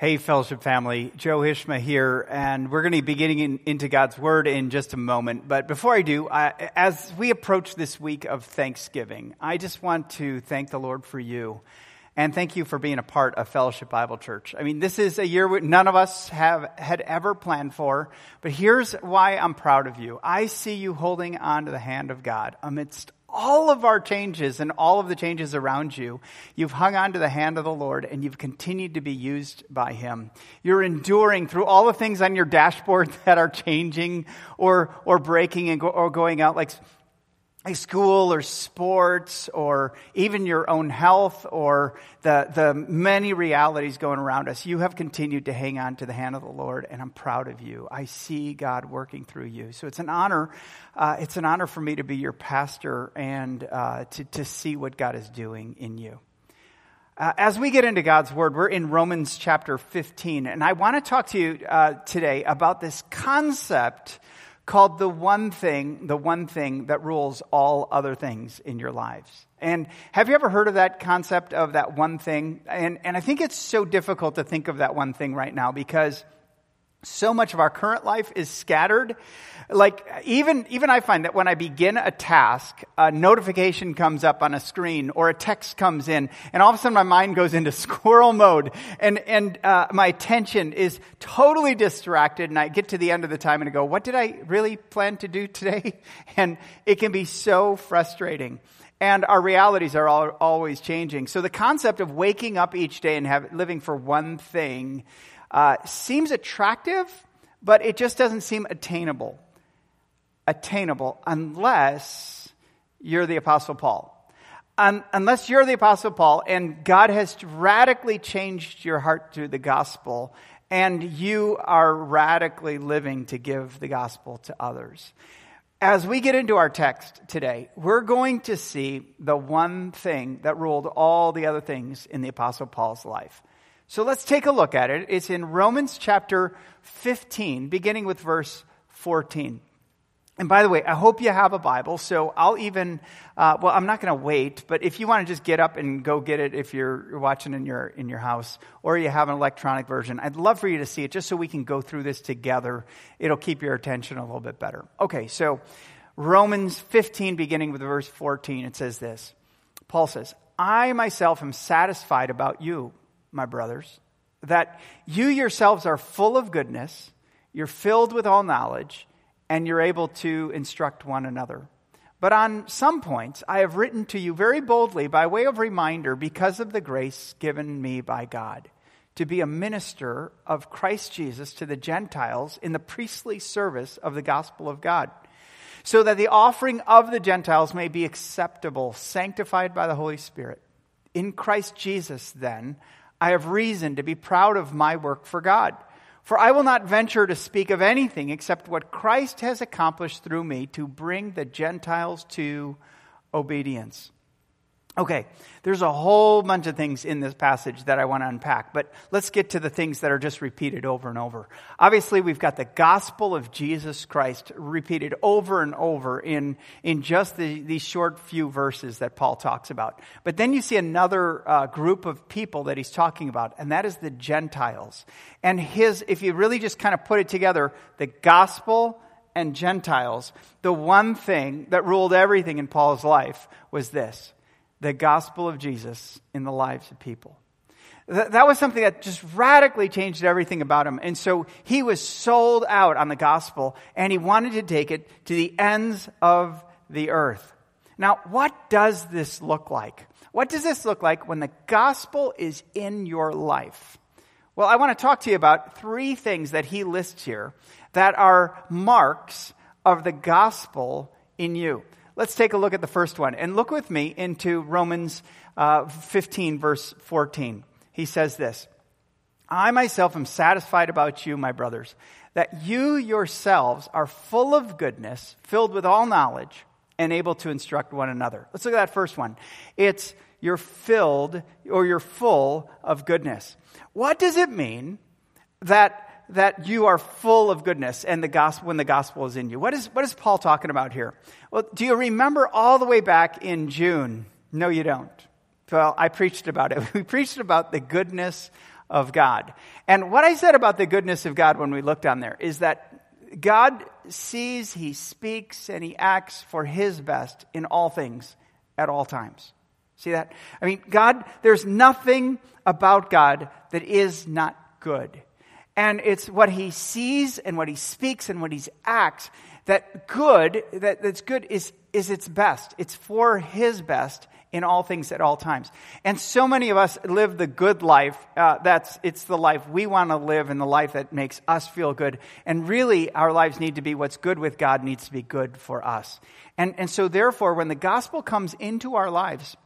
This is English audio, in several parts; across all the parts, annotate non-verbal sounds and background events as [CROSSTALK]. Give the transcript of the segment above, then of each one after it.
Hey, fellowship family, Joe Hishma here, and we're going to be getting in, into God's Word in just a moment. But before I do, I, as we approach this week of Thanksgiving, I just want to thank the Lord for you, and thank you for being a part of Fellowship Bible Church. I mean, this is a year none of us have had ever planned for, but here's why I'm proud of you. I see you holding on to the hand of God amidst all of our changes and all of the changes around you, you've hung on to the hand of the Lord and you've continued to be used by Him. You're enduring through all the things on your dashboard [LAUGHS] that are changing or, or breaking and go, or going out like school or sports or even your own health or the, the many realities going around us, you have continued to hang on to the hand of the Lord, and I'm proud of you. I see God working through you. So it's an honor. Uh, it's an honor for me to be your pastor and uh, to, to see what God is doing in you. Uh, as we get into God's Word, we're in Romans chapter 15, and I want to talk to you uh, today about this concept called the one thing, the one thing that rules all other things in your lives. And have you ever heard of that concept of that one thing? And, and I think it's so difficult to think of that one thing right now because so much of our current life is scattered. Like, even, even I find that when I begin a task, a notification comes up on a screen or a text comes in, and all of a sudden my mind goes into [LAUGHS] squirrel mode, and, and uh, my attention is totally distracted, and I get to the end of the time and I go, what did I really plan to do today? [LAUGHS] And it can be so frustrating. And our realities are all, always changing. So the concept of waking up each day and have, living for one thing uh, seems attractive, but it just doesn't seem attainable. Attainable unless you're the Apostle Paul. Um, unless you're the Apostle Paul and God has radically changed your heart through the gospel and you are radically living to give the gospel to others. As we get into our text today, we're going to see the one thing that ruled all the other things in the Apostle Paul's life. So let's take a look at it. It's in Romans chapter 15, beginning with verse 14. And by the way, I hope you have a Bible, so I'll even, uh, well, I'm not going to wait, but if you want to just get up and go get it if you're watching in your, in your house, or you have an electronic version, I'd love for you to see it just so we can go through this together. It'll keep your attention a little bit better. Okay, so Romans 15, beginning with verse 14, it says this. Paul says, I myself am satisfied about you my brothers, that you yourselves are full of goodness, you're filled with all knowledge, and you're able to instruct one another. But on some points, I have written to you very boldly by way of reminder because of the grace given me by God to be a minister of Christ Jesus to the Gentiles in the priestly service of the gospel of God, so that the offering of the Gentiles may be acceptable, sanctified by the Holy Spirit. In Christ Jesus, then, I have reason to be proud of my work for God. For I will not venture to speak of anything except what Christ has accomplished through me to bring the Gentiles to obedience. Okay, there's a whole bunch of things in this passage that I want to unpack, but let's get to the things that are just repeated over and over. Obviously, we've got the gospel of Jesus Christ repeated over and over in, in just the, these short few verses that Paul talks about. But then you see another uh, group of people that he's talking about, and that is the Gentiles. And his, if you really just kind of put it together, the gospel and Gentiles, the one thing that ruled everything in Paul's life was this the gospel of Jesus in the lives of people. That was something that just radically changed everything about him. And so he was sold out on the gospel and he wanted to take it to the ends of the earth. Now, what does this look like? What does this look like when the gospel is in your life? Well, I want to talk to you about three things that he lists here that are marks of the gospel in you. Let's take a look at the first one. And look with me into Romans uh, 15, verse 14. He says this I myself am satisfied about you, my brothers, that you yourselves are full of goodness, filled with all knowledge, and able to instruct one another. Let's look at that first one. It's you're filled or you're full of goodness. What does it mean that that you are full of goodness and the gospel when the gospel is in you. What is, what is Paul talking about here? Well, do you remember all the way back in June? No, you don't. Well, I preached about it. [LAUGHS] We preached about the goodness of God. And what I said about the goodness of God when we looked on there is that God sees, He speaks, and He acts for His best in all things at all times. See that? I mean, God, there's nothing about God that is not good. And it's what He sees and what He speaks and what He acts that good, that, that's good is, is its best. It's for His best in all things at all times. And so many of us live the good life. Uh, that's it's the life we want to live and the life that makes us feel good. And really, our lives need to be what's good with God needs to be good for us. And and so therefore, when the gospel comes into our lives,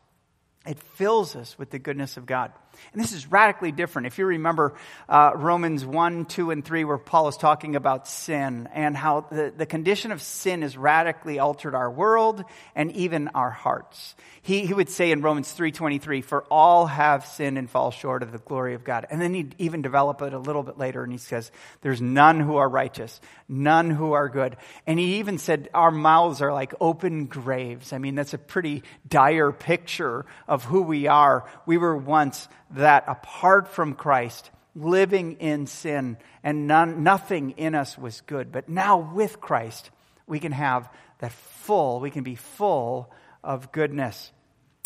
it fills us with the goodness of God. And this is radically different. If you remember uh, Romans 1, 2, and 3, where Paul is talking about sin and how the, the condition of sin has radically altered our world and even our hearts. He, he would say in Romans 3.23, for all have sinned and fall short of the glory of God. And then he'd even develop it a little bit later and he says, there's none who are righteous, none who are good. And he even said, our mouths are like open graves. I mean, that's a pretty dire picture of who we are. We were once that apart from Christ, living in sin, and none, nothing in us was good. But now with Christ, we can have that full, we can be full of goodness.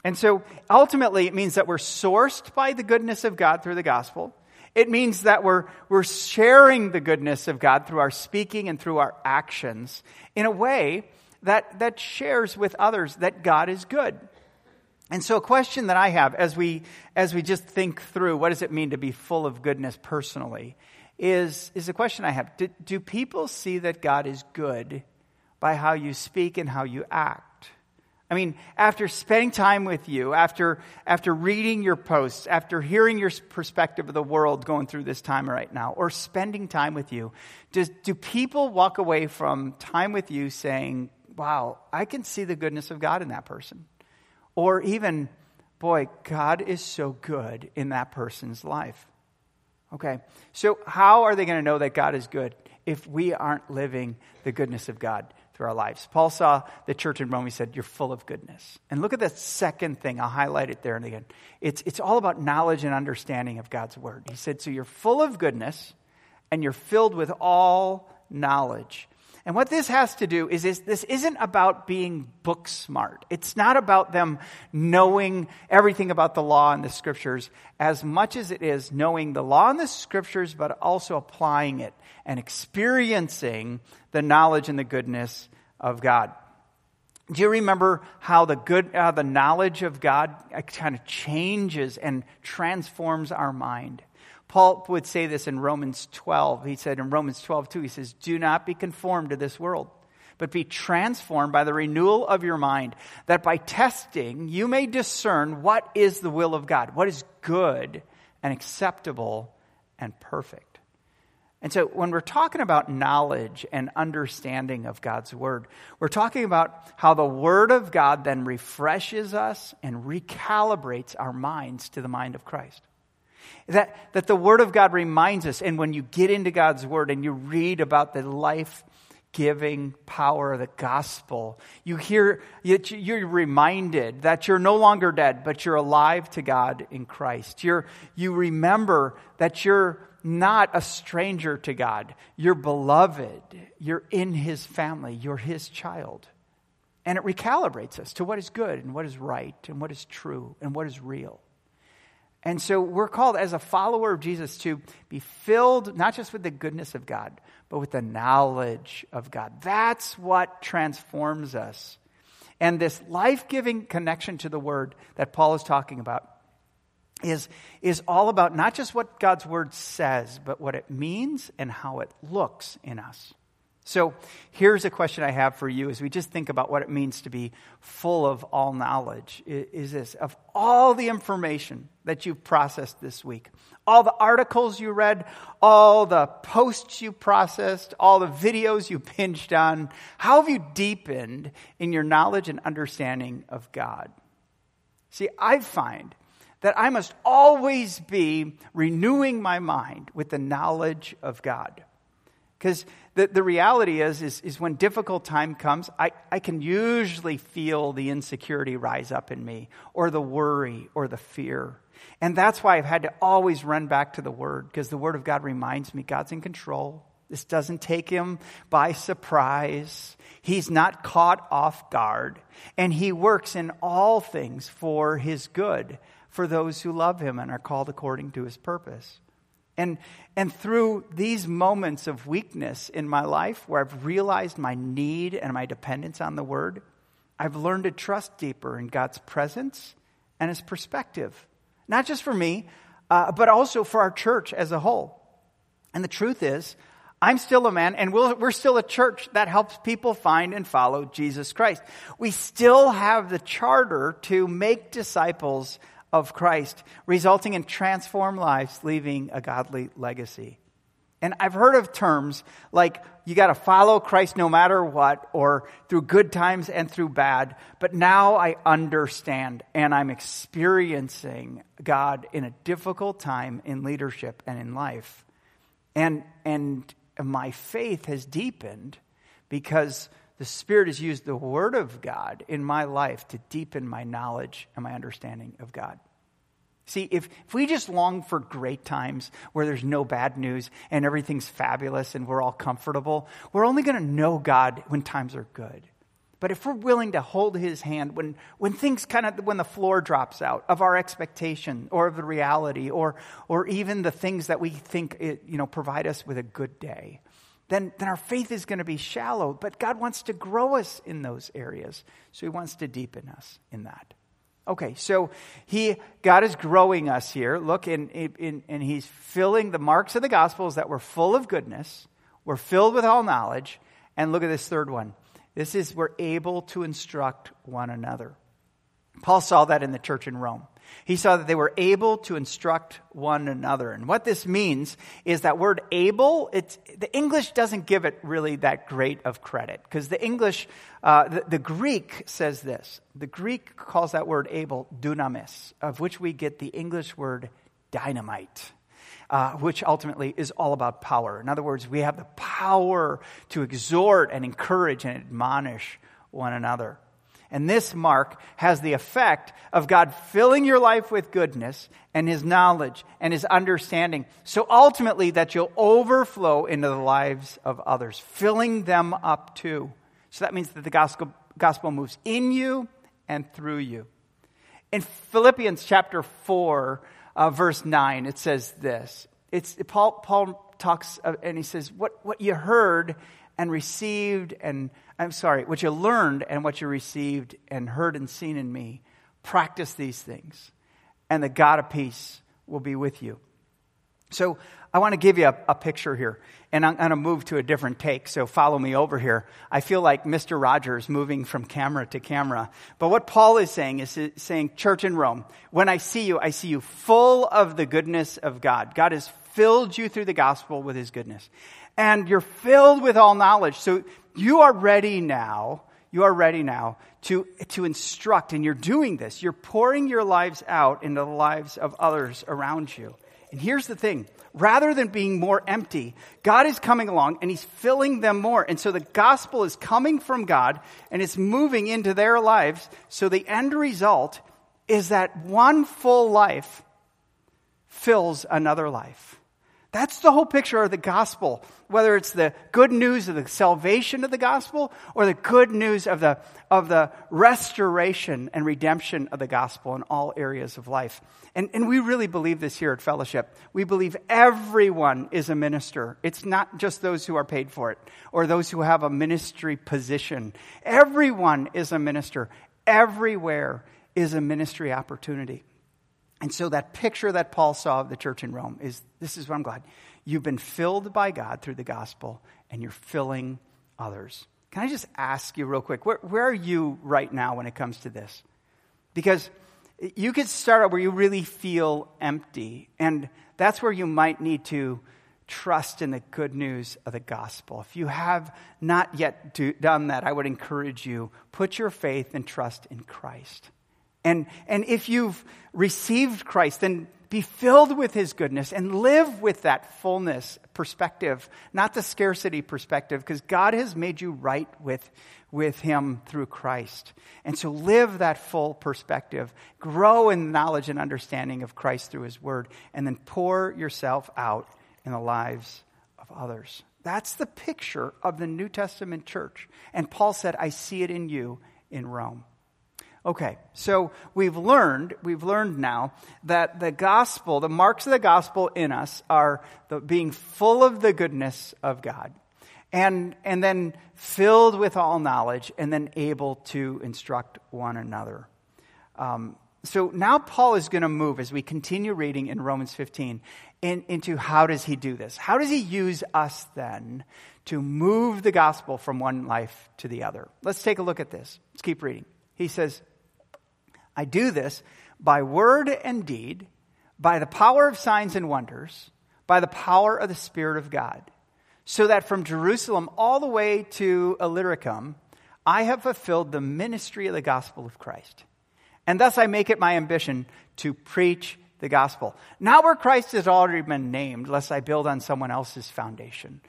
And so ultimately, it means that we're sourced by the goodness of God through the gospel. It means that we're, we're sharing the goodness of God through our speaking and through our actions in a way that, that shares with others that God is good. And so a question that I have as we, as we just think through what does it mean to be full of goodness personally is, is a question I have. Do, do people see that God is good by how you speak and how you act? I mean, after spending time with you, after, after reading your posts, after hearing your perspective of the world going through this time right now, or spending time with you, does, do people walk away from time with you saying, wow, I can see the goodness of God in that person? Or even, boy, God is so good in that person's life. Okay, so how are they going to know that God is good if we aren't living the goodness of God through our lives? Paul saw the church in Rome, he said, You're full of goodness. And look at that second thing, I'll highlight it there and again. It's, it's all about knowledge and understanding of God's word. He said, So you're full of goodness and you're filled with all knowledge. And what this has to do is, is this isn't about being book smart. It's not about them knowing everything about the law and the scriptures as much as it is knowing the law and the scriptures, but also applying it and experiencing the knowledge and the goodness of God. Do you remember how the good, uh, the knowledge of God kind of changes and transforms our mind? Paul would say this in Romans 12. He said in Romans 12, 2, he says, Do not be conformed to this world, but be transformed by the renewal of your mind, that by testing you may discern what is the will of God, what is good and acceptable and perfect. And so, when we're talking about knowledge and understanding of God's Word, we're talking about how the Word of God then refreshes us and recalibrates our minds to the mind of Christ. That, that the Word of God reminds us, and when you get into God's Word and you read about the life giving power of the gospel, you hear, you're reminded that you're no longer dead, but you're alive to God in Christ. You're, you remember that you're not a stranger to God. You're beloved. You're in His family. You're His child. And it recalibrates us to what is good and what is right and what is true and what is real. And so we're called as a follower of Jesus to be filled not just with the goodness of God, but with the knowledge of God. That's what transforms us. And this life giving connection to the Word that Paul is talking about is, is all about not just what God's Word says, but what it means and how it looks in us. So here's a question I have for you as we just think about what it means to be full of all knowledge is this of all the information that you've processed this week, all the articles you read, all the posts you processed, all the videos you binged on, how have you deepened in your knowledge and understanding of God? See, I find that I must always be renewing my mind with the knowledge of God. Because the, the reality is, is, is when difficult time comes, I, I can usually feel the insecurity rise up in me, or the worry, or the fear. And that's why I've had to always run back to the Word, because the Word of God reminds me God's in control. This doesn't take him by surprise. He's not caught off guard. And he works in all things for his good, for those who love him and are called according to his purpose. And, and through these moments of weakness in my life, where I've realized my need and my dependence on the Word, I've learned to trust deeper in God's presence and His perspective. Not just for me, uh, but also for our church as a whole. And the truth is, I'm still a man, and we we are still a church that helps people find and follow Jesus Christ. We still have the charter to make disciples of Christ, resulting in transformed lives, leaving a godly legacy. And I've heard of terms like you got to follow Christ no matter what, or through good times and through bad. But now I understand and I'm experiencing God in a difficult time in leadership and in life. And, and my faith has deepened because the Spirit has used the Word of God in my life to deepen my knowledge and my understanding of God. See, if, if we just long for great times where there's no bad news and everything's fabulous and we're all comfortable, we're only going to know God when times are good. But if we're willing to hold his hand when, when things kind of, when the floor drops out of our expectation or of the reality or, or even the things that we think, it, you know, provide us with a good day, then, then our faith is going to be shallow. But God wants to grow us in those areas. So he wants to deepen us in that. Okay, so he, God is growing us here. Look, in, and he's filling the marks of the Gospels that we're full of goodness, we're filled with all knowledge. And look at this third one. This is we're able to instruct one another. Paul saw that in the church in Rome. He saw that they were able to instruct one another. And what this means is that word able, it's, the English doesn't give it really that great of credit. Because the English, uh, the, the, Greek says this. The Greek calls that word able dunamis, of which we get the English word dynamite. Uh, which ultimately is all about power. In other words, we have the power to exhort and encourage and admonish one another. And this mark has the effect of God filling your life with goodness and His knowledge and His understanding. So ultimately, that you'll overflow into the lives of others, filling them up too. So that means that the gospel, gospel moves in you and through you. In Philippians chapter 4, uh, verse 9, it says this. It's, Paul, Paul talks uh, and he says, what, what you heard and received and I'm sorry, what you learned and what you received and heard and seen in me, practice these things, and the God of peace will be with you. So I want to give you a, a picture here, and I'm going to move to a different take, so follow me over here. I feel like Mr. Rogers moving from camera to camera. But what Paul is saying is saying, Church in Rome, when I see you, I see you full of the goodness of God. God has filled you through the gospel with his goodness. And you're filled with all knowledge. So you are ready now, you are ready now to, to instruct, and you're doing this. You're pouring your lives out into the lives of others around you. And here's the thing rather than being more empty, God is coming along and He's filling them more. And so the gospel is coming from God and it's moving into their lives. So the end result is that one full life fills another life. That's the whole picture of the gospel, whether it's the good news of the salvation of the gospel or the good news of the, of the restoration and redemption of the gospel in all areas of life. And, and we really believe this here at Fellowship. We believe everyone is a minister. It's not just those who are paid for it or those who have a ministry position. Everyone is a minister. Everywhere is a ministry opportunity. And so that picture that Paul saw of the church in Rome is this is what I'm glad. You've been filled by God through the gospel and you're filling others. Can I just ask you real quick, where, where are you right now when it comes to this? Because you could start out where you really feel empty, and that's where you might need to trust in the good news of the gospel. If you have not yet do, done that, I would encourage you put your faith and trust in Christ. And, and if you've received Christ, then be filled with his goodness and live with that fullness perspective, not the scarcity perspective, because God has made you right with, with him through Christ. And so live that full perspective, grow in knowledge and understanding of Christ through his word, and then pour yourself out in the lives of others. That's the picture of the New Testament church. And Paul said, I see it in you in Rome. Okay, so we've learned, we've learned now that the gospel, the marks of the gospel in us are the, being full of the goodness of God and, and then filled with all knowledge and then able to instruct one another. Um, so now Paul is going to move as we continue reading in Romans 15 in, into how does he do this? How does he use us then to move the gospel from one life to the other? Let's take a look at this. Let's keep reading. He says, I do this by word and deed, by the power of signs and wonders, by the power of the Spirit of God, so that from Jerusalem all the way to Illyricum, I have fulfilled the ministry of the gospel of Christ. And thus I make it my ambition to preach the gospel. Not where Christ has already been named, lest I build on someone else's foundation.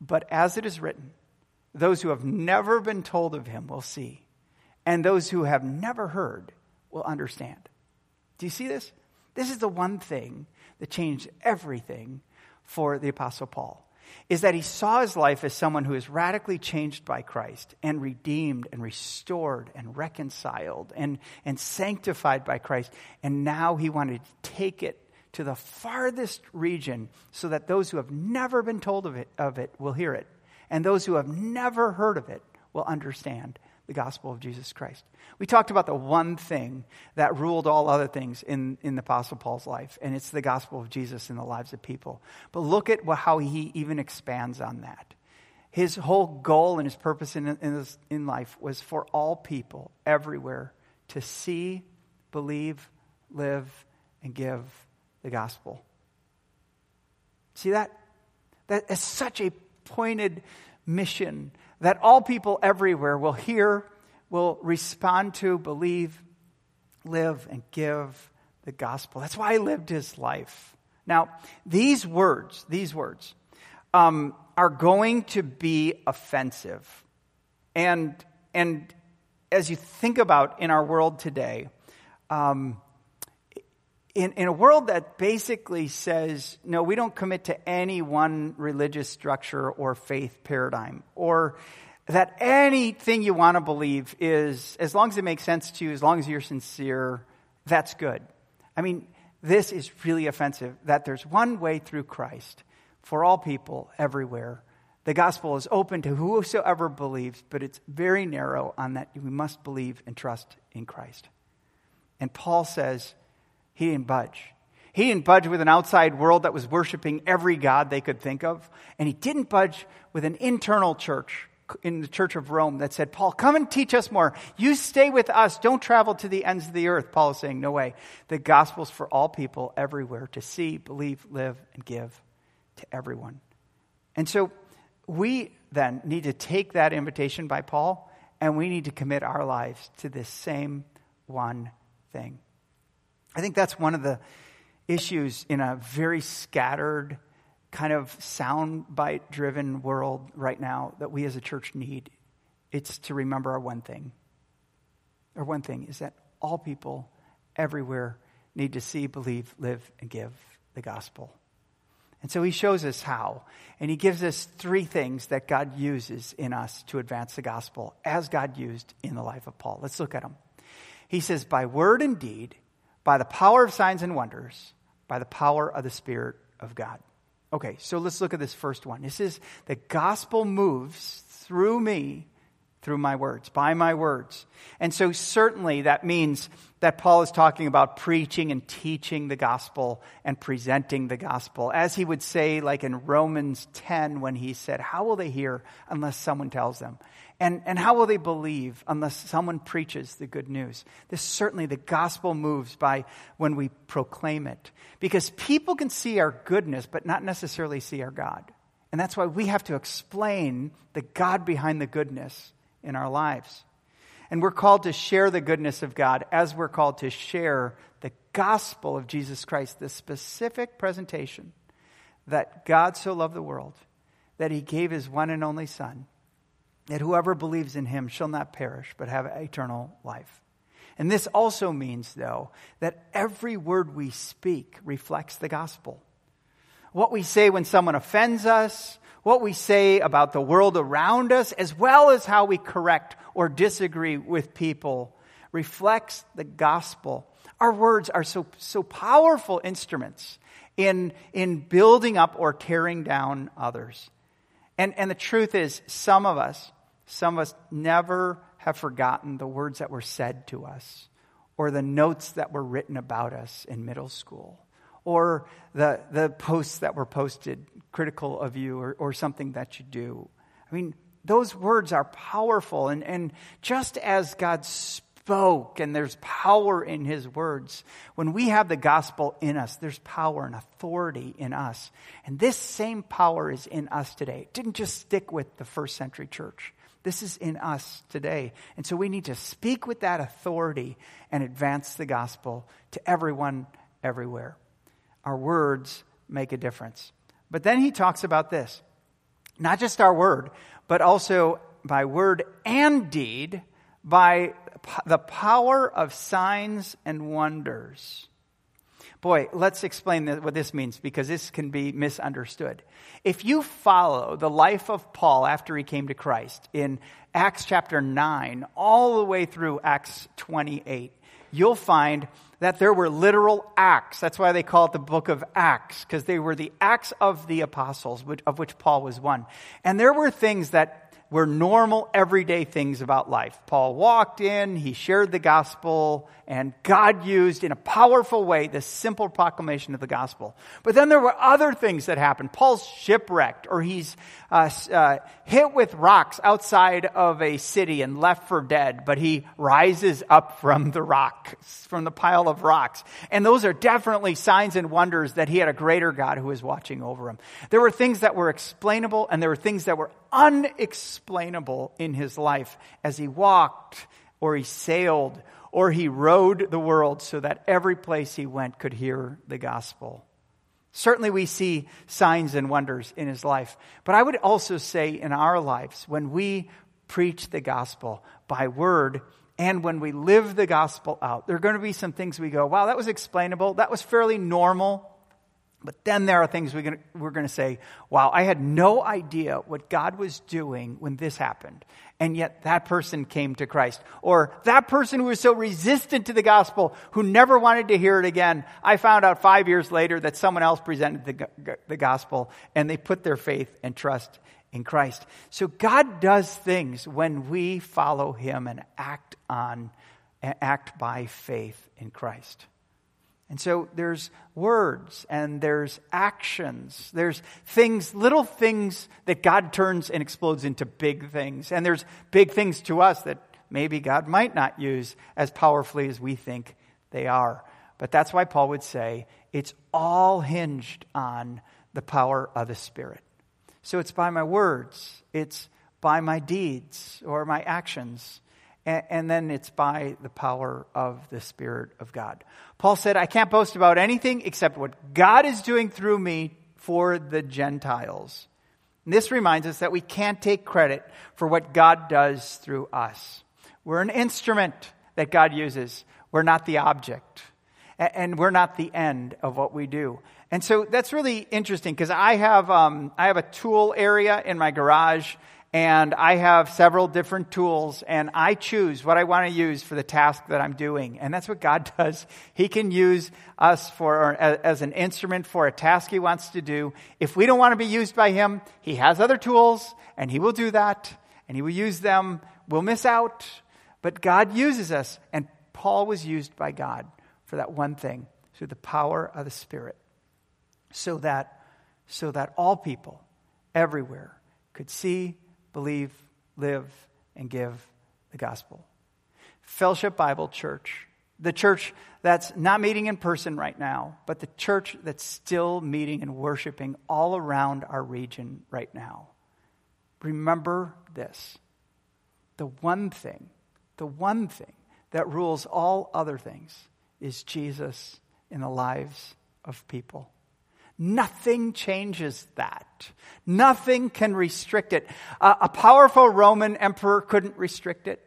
But as it is written, those who have never been told of him will see and those who have never heard will understand. Do you see this? This is the one thing that changed everything for the Apostle Paul. Is that he saw his life as someone who is radically changed by Christ and redeemed and restored and reconciled and, and sanctified by Christ. And now he wanted to take it to the farthest region so that those who have never been told of it, of it will hear it. And those who have never heard of it will understand the gospel of Jesus Christ. We talked about the one thing that ruled all other things in, in the Apostle Paul's life, and it's the gospel of Jesus in the lives of people. But look at how he even expands on that. His whole goal and his purpose in, in, in life was for all people everywhere to see, believe, live, and give the gospel. See that? That is such a pointed mission that all people everywhere will hear, will respond to, believe, live, and give the gospel. That's why he lived his life. Now, these words, these words, um, are going to be offensive. And, and as you think about in our world today, um, in, in a world that basically says, no, we don't commit to any one religious structure or faith paradigm, or that anything you want to believe is, as long as it makes sense to you, as long as you're sincere, that's good. I mean, this is really offensive that there's one way through Christ for all people everywhere. The gospel is open to whosoever believes, but it's very narrow on that we must believe and trust in Christ. And Paul says, he didn't budge. He didn't budge with an outside world that was worshiping every God they could think of. And he didn't budge with an internal church in the church of Rome that said, Paul, come and teach us more. You stay with us. Don't travel to the ends of the earth. Paul is saying, no way. The gospel's for all people everywhere to see, believe, live, and give to everyone. And so we then need to take that invitation by Paul and we need to commit our lives to this same one thing. I think that's one of the issues in a very scattered, kind of soundbite driven world right now that we as a church need. It's to remember our one thing. Our one thing is that all people everywhere need to see, believe, live, and give the gospel. And so he shows us how. And he gives us three things that God uses in us to advance the gospel, as God used in the life of Paul. Let's look at them. He says, by word and deed, by the power of signs and wonders, by the power of the Spirit of God. Okay, so let's look at this first one. This is the gospel moves through me, through my words, by my words. And so certainly that means that Paul is talking about preaching and teaching the gospel and presenting the gospel. As he would say, like in Romans 10, when he said, How will they hear unless someone tells them? And, and how will they believe unless someone preaches the good news? This certainly the gospel moves by when we proclaim it. Because people can see our goodness, but not necessarily see our God. And that's why we have to explain the God behind the goodness in our lives. And we're called to share the goodness of God as we're called to share the gospel of Jesus Christ, the specific presentation that God so loved the world that he gave his one and only Son, that whoever believes in him shall not perish but have eternal life. And this also means, though, that every word we speak reflects the gospel. What we say when someone offends us, what we say about the world around us, as well as how we correct or disagree with people, reflects the gospel. Our words are so, so powerful instruments in, in building up or tearing down others. And, and the truth is, some of us, some of us never have forgotten the words that were said to us or the notes that were written about us in middle school or the, the posts that were posted critical of you or, or something that you do. I mean, those words are powerful. And, and just as God spoke and there's power in his words, when we have the gospel in us, there's power and authority in us. And this same power is in us today. It didn't just stick with the first century church. This is in us today. And so we need to speak with that authority and advance the gospel to everyone, everywhere. Our words make a difference. But then he talks about this not just our word, but also by word and deed, by the power of signs and wonders. Boy, let's explain what this means because this can be misunderstood. If you follow the life of Paul after he came to Christ in Acts chapter 9 all the way through Acts 28, you'll find that there were literal acts. That's why they call it the book of Acts, because they were the acts of the apostles, of which Paul was one. And there were things that were normal, everyday things about life. Paul walked in, he shared the gospel, and God used in a powerful way this simple proclamation of the gospel. But then there were other things that happened. Paul's shipwrecked, or he's uh, uh, hit with rocks outside of a city and left for dead, but he rises up from the rock, from the pile of rocks. And those are definitely signs and wonders that he had a greater God who was watching over him. There were things that were explainable, and there were things that were unexplainable in his life as he walked, or he sailed, or he rode the world so that every place he went could hear the gospel. Certainly, we see signs and wonders in his life. But I would also say in our lives, when we preach the gospel by word and when we live the gospel out, there are going to be some things we go, wow, that was explainable. That was fairly normal. But then there are things we're going, to, say, wow, I had no idea what God was doing when this happened. And yet that person came to Christ. Or that person who was so resistant to the gospel, who never wanted to hear it again. I found out five years later that someone else presented the, the gospel and they put their faith and trust in Christ. So God does things when we follow him and act on, act by faith in Christ. And so there's words and there's actions. There's things, little things that God turns and explodes into big things. And there's big things to us that maybe God might not use as powerfully as we think they are. But that's why Paul would say it's all hinged on the power of the Spirit. So it's by my words, it's by my deeds or my actions and, and then it's by the power of the Spirit of God. Paul said, I can't boast about anything except what God is doing through me for the Gentiles. And this reminds us that we can't take credit for what God does through us. We're an instrument that God uses. We're not the object. And we're not the end of what we do. And so that's really interesting because I have, um, I have a tool area in my garage and I have several different tools and I choose what I want to use for the task that I'm doing. And that's what God [LAUGHS] does. He can use us for, as an instrument for a task He wants to do. If we don't want to be used by Him, He has other tools and He will do that and He will use them. We'll miss out, but God uses us. And Paul was used by God for that one thing through the power of the Spirit so that, so that all people everywhere could see believe, live, and give the gospel. Fellowship Bible Church, the church that's not meeting in person right now, but the church that's still meeting and worshiping all around our region right now. Remember this the one thing, the one thing that rules all other things is Jesus in the lives of people. Nothing changes that. Nothing can restrict it. Uh, a powerful Roman emperor couldn't restrict it.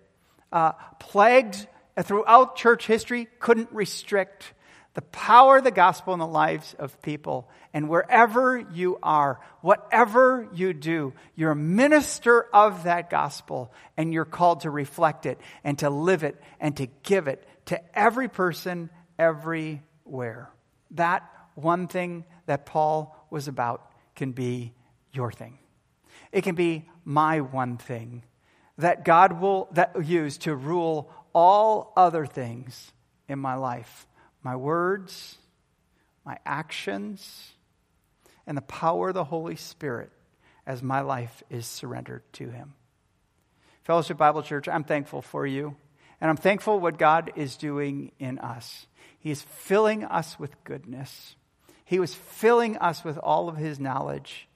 Uh, plagues throughout church history couldn't restrict the power of the gospel in the lives of people. And wherever you are, whatever you do, you're a minister of that gospel and you're called to reflect it and to live it and to give it to every person everywhere. That one thing that Paul was about can be your thing. It can be my one thing that God will that use to rule all other things in my life my words, my actions, and the power of the Holy Spirit as my life is surrendered to Him. Fellowship Bible Church, I'm thankful for you, and I'm thankful what God is doing in us. He is filling us with goodness. He was filling us with all of His knowledge,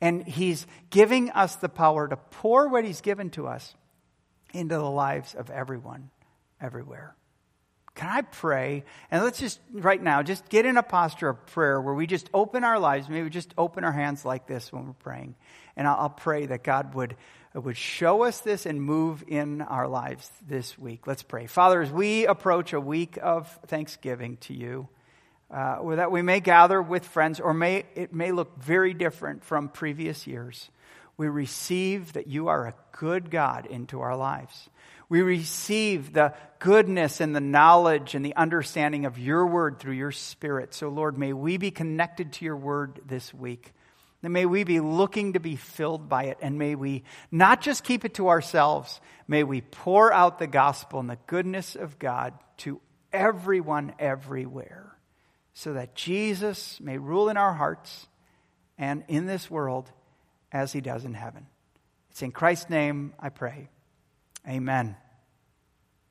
and He's giving us the power to pour what He's given to us into the lives of everyone, everywhere. Can I pray? And let's just, right now, just get in a posture of prayer where we just open our lives. Maybe just open our hands like this when we're praying. And I'll, I'll pray that God would, would show us this and move in our lives this week. Let's pray. Father, as we approach a week of Thanksgiving to you, uh, that we may gather with friends, or may, it may look very different from previous years, we receive that you are a good God into our lives. We receive the goodness and the knowledge and the understanding of your word through your spirit. So, Lord, may we be connected to your word this week. And may we be looking to be filled by it. And may we not just keep it to ourselves, may we pour out the gospel and the goodness of God to everyone everywhere so that Jesus may rule in our hearts and in this world as he does in heaven. It's in Christ's name I pray. Amen.